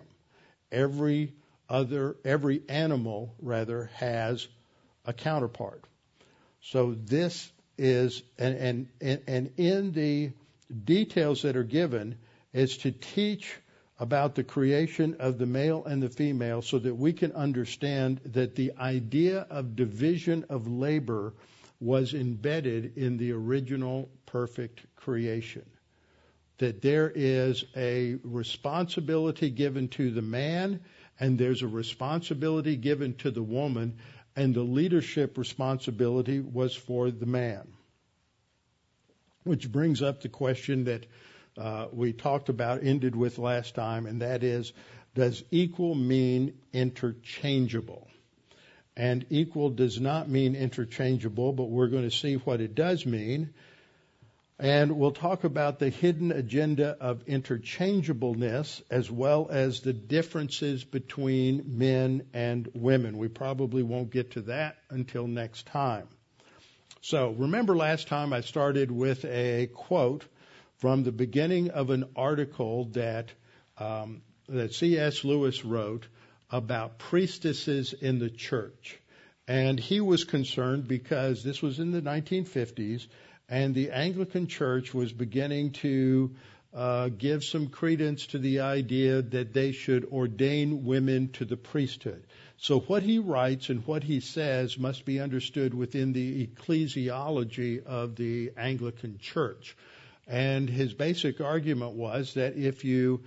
Every other, every animal rather has a counterpart. So this is, and, and, and in the details that are given, is to teach about the creation of the male and the female so that we can understand that the idea of division of labor was embedded in the original perfect creation. That there is a responsibility given to the man and there's a responsibility given to the woman and the leadership responsibility was for the man. Which brings up the question that uh, we talked about, ended with last time, and that is, does equal mean interchangeable? And equal does not mean interchangeable, but we're going to see what it does mean. And we'll talk about the hidden agenda of interchangeableness as well as the differences between men and women. We probably won't get to that until next time. So remember last time I started with a quote from the beginning of an article that um, that C.S. Lewis wrote about priestesses in the church. And he was concerned because this was in the 1950s and the Anglican Church was beginning to uh, give some credence to the idea that they should ordain women to the priesthood. So what he writes and what he says must be understood within the ecclesiology of the Anglican Church. And his basic argument was that if you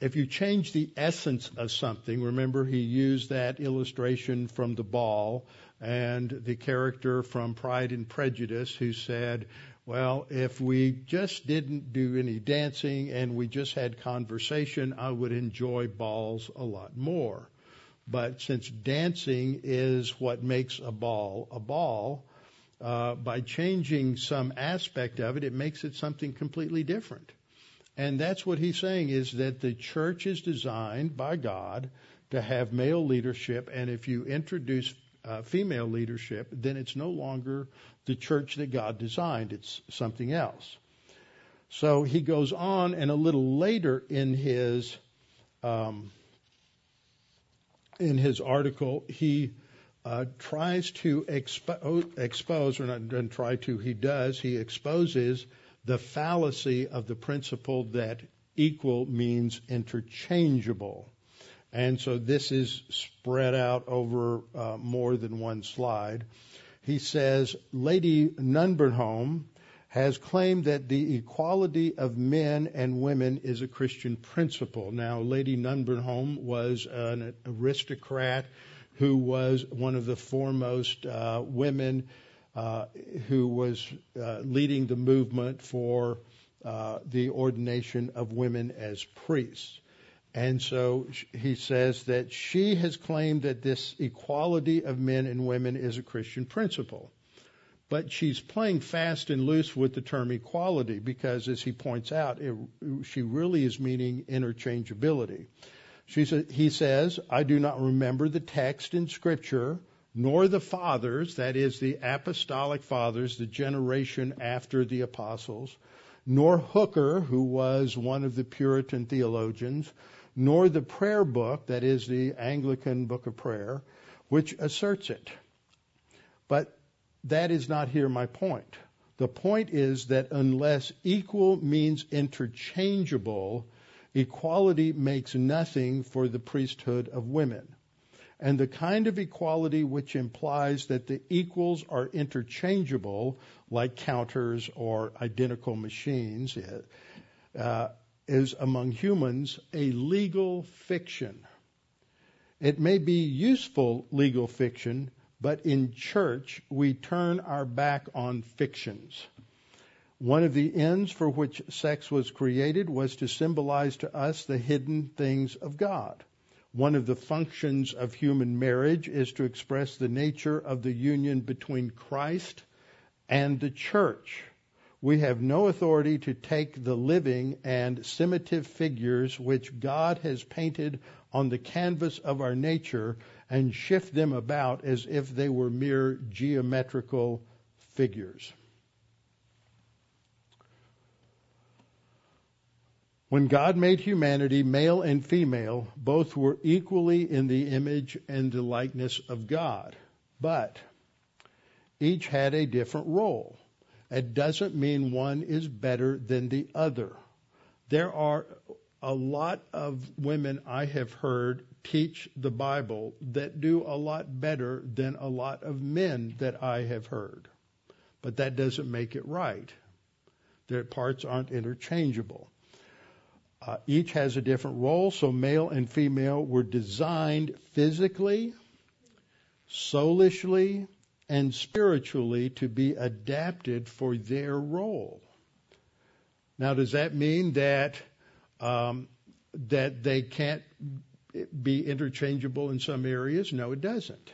if you change the essence of something, remember he used that illustration from the ball and the character from Pride and Prejudice who said, well, if we just didn't do any dancing and we just had conversation, I would enjoy balls a lot more. But since dancing is what makes a ball a ball, uh, by changing some aspect of it, it makes it something completely different. And that's what he's saying is that the church is designed by God to have male leadership, and if you introduce uh, female leadership, then it's no longer the church that God designed. It's something else. So he goes on, and a little later in his um, in his article, he uh, tries to expo- expose, or not try to, he does. He exposes the fallacy of the principle that equal means interchangeable. And so this is spread out over uh, more than one slide. He says Lady Nunburnholme has claimed that the equality of men and women is a Christian principle. Now, Lady Nunburnholme was an aristocrat who was one of the foremost uh, women who was uh, leading the movement for uh, the ordination of women as priests. And so he says that she has claimed that this equality of men and women is a Christian principle. But she's playing fast and loose with the term equality because, as he points out, it, she really is meaning interchangeability. She he says, I do not remember the text in Scripture nor the fathers, that is, the apostolic fathers, the generation after the apostles, nor Hooker, who was one of the Puritan theologians, nor the prayer book, that is, the Anglican book of prayer, which asserts it. But that is not here my point. The point is that unless equal means interchangeable, equality makes nothing for the priesthood of women and the kind of equality which implies that the equals are interchangeable, like counters or identical machines, uh, is among humans a legal fiction. It may be useful legal fiction, but in church we turn our back on fictions. One of the ends for which sex was created was to symbolize to us the hidden things of God. One of the functions of human marriage is to express the nature of the union between Christ and the church. We have no authority to take the living and simitive figures which God has painted on the canvas of our nature and shift them about as if they were mere geometrical figures. When God made humanity, male and female, both were equally in the image and the likeness of God. But each had a different role. It doesn't mean one is better than the other. There are a lot of women I have heard teach the Bible that do a lot better than a lot of men that I have heard. But that doesn't make it right. Their parts aren't interchangeable. Uh, each has a different role, so male and female were designed physically, soulishly, and spiritually to be adapted for their role. Now, does that mean that um, that they can't be interchangeable in some areas? No, it doesn't.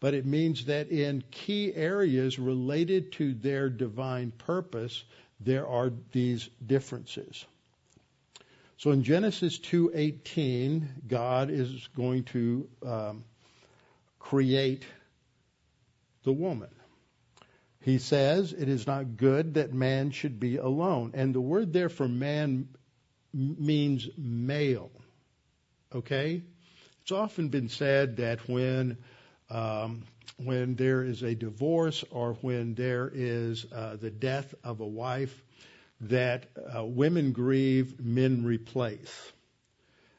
But it means that in key areas related to their divine purpose, there are these differences. So in Genesis 2:18, God is going to um, create the woman. He says it is not good that man should be alone, and the word there for man means male. Okay, it's often been said that when um, when there is a divorce or when there is uh, the death of a wife, that uh, women grieve, men replace.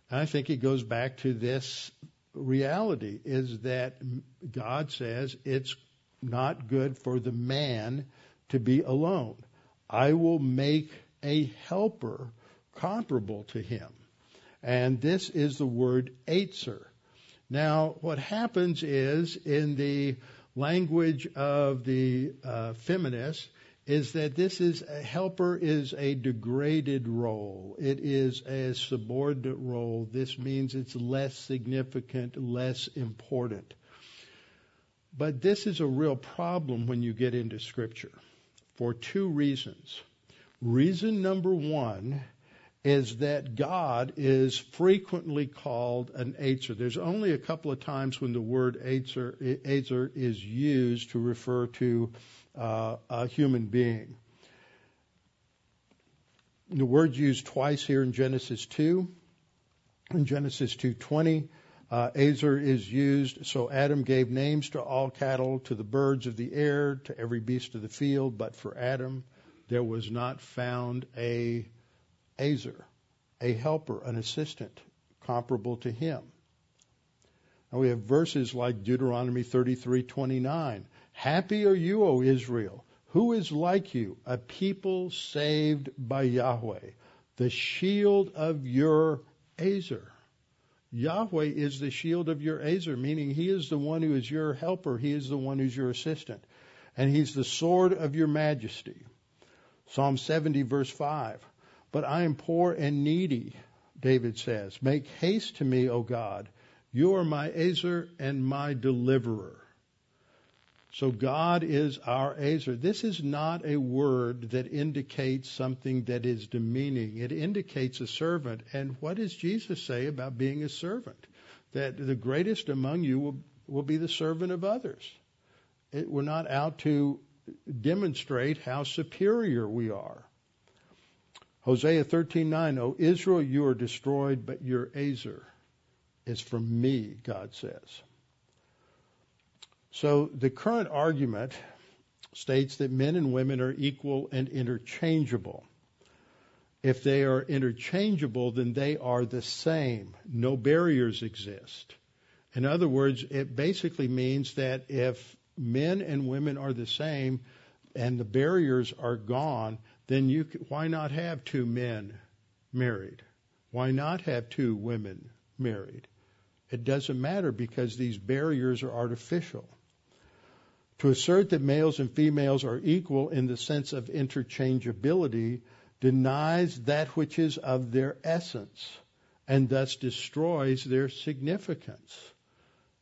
And I think it goes back to this reality is that God says it's not good for the man to be alone. I will make a helper comparable to him. And this is the word ezer. Now, what happens is in the language of the uh, feminists is that this is a helper is a degraded role. It is a subordinate role. This means it's less significant, less important. But this is a real problem when you get into scripture for two reasons. Reason number one is that God is frequently called an ezer. There's only a couple of times when the word ezer is used to refer to uh, a human being. The word's used twice here in Genesis 2. In Genesis 2:20, uh, ezer is used. So Adam gave names to all cattle, to the birds of the air, to every beast of the field. But for Adam, there was not found a ezer, a helper, an assistant comparable to him. And we have verses like Deuteronomy 33:29. Happy are you, O Israel. Who is like you, a people saved by Yahweh, the shield of your ezer. Yahweh is the shield of your ezer, meaning He is the one who is your helper. He is the one who's your assistant. And He's the sword of your majesty. Psalm 70, verse 5. But I am poor and needy, David says. Make haste to me, O God. You are my ezer and my deliverer. So God is our ezer. This is not a word that indicates something that is demeaning. It indicates a servant. And what does Jesus say about being a servant? That the greatest among you will, will be the servant of others. It, we're not out to demonstrate how superior we are. Hosea 13:9, O Israel, you are destroyed, but your ezer is from me, God says. So the current argument states that men and women are equal and interchangeable. If they are interchangeable, then they are the same. No barriers exist. In other words, it basically means that if men and women are the same and the barriers are gone, then you why not have two men married? Why not have two women married? It doesn't matter because these barriers are artificial. To assert that males and females are equal in the sense of interchangeability denies that which is of their essence and thus destroys their significance.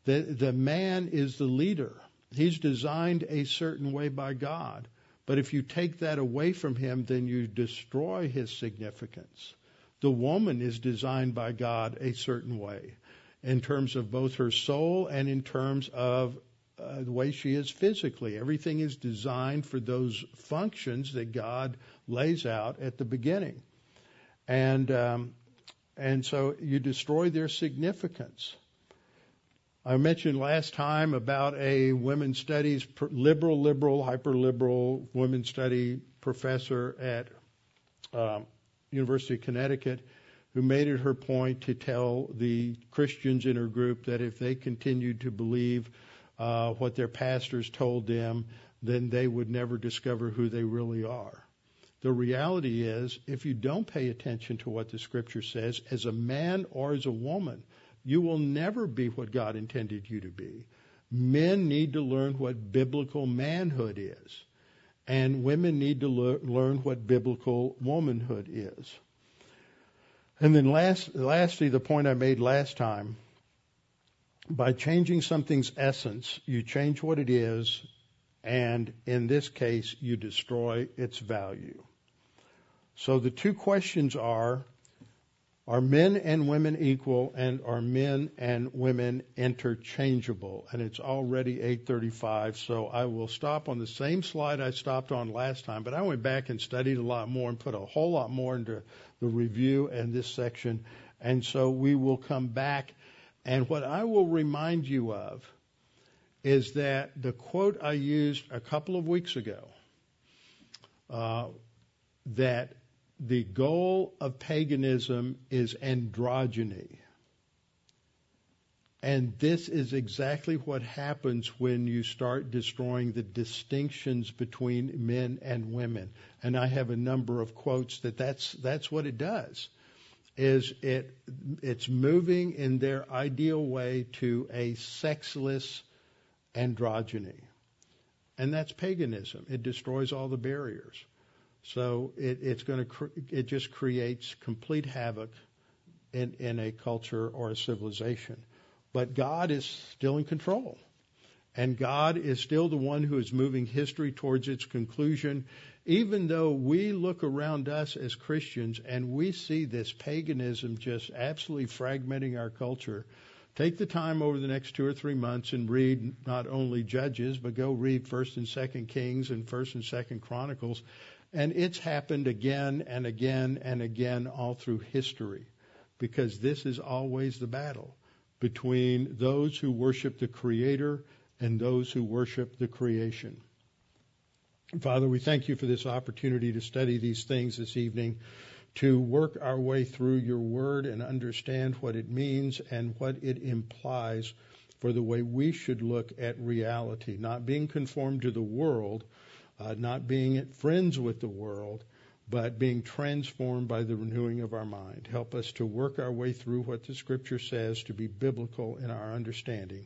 The, the man is the leader. He's designed a certain way by God. But if you take that away from him, then you destroy his significance. The woman is designed by God a certain way in terms of both her soul and in terms of uh, the way she is physically. Everything is designed for those functions that God lays out at the beginning, and um, and so you destroy their significance. I mentioned last time about a women's studies liberal, liberal, hyper liberal women's study professor at um, University of Connecticut who made it her point to tell the Christians in her group that if they continued to believe uh, what their pastors told them, then they would never discover who they really are. The reality is, if you don't pay attention to what the scripture says, as a man or as a woman, you will never be what God intended you to be. Men need to learn what biblical manhood is, and women need to le- learn what biblical womanhood is. And then last, lastly, the point I made last time by changing something's essence, you change what it is, and in this case, you destroy its value. So the two questions are are men and women equal and are men and women interchangeable? And it's already 835, so I will stop on the same slide I stopped on last time, but I went back and studied a lot more and put a whole lot more into the review and this section. And so we will come back and what I will remind you of is that the quote I used a couple of weeks ago uh, that the goal of paganism is androgyny. And this is exactly what happens when you start destroying the distinctions between men and women. And I have a number of quotes that that's, that's what it does is it it's moving in their ideal way to a sexless androgyny. and that's paganism. It destroys all the barriers. So it, it's going to cre- it just creates complete havoc in, in a culture or a civilization. But God is still in control. And God is still the one who is moving history towards its conclusion, even though we look around us as Christians and we see this paganism just absolutely fragmenting our culture. Take the time over the next two or three months and read not only Judges, but go read First and Second Kings and First and Second Chronicles. And it's happened again and again and again all through history because this is always the battle between those who worship the Creator and those who worship the creation. Father, we thank you for this opportunity to study these things this evening, to work our way through your word and understand what it means and what it implies for the way we should look at reality, not being conformed to the world, uh, not being friends with the world, but being transformed by the renewing of our mind. Help us to work our way through what the Scripture says to be biblical in our understanding.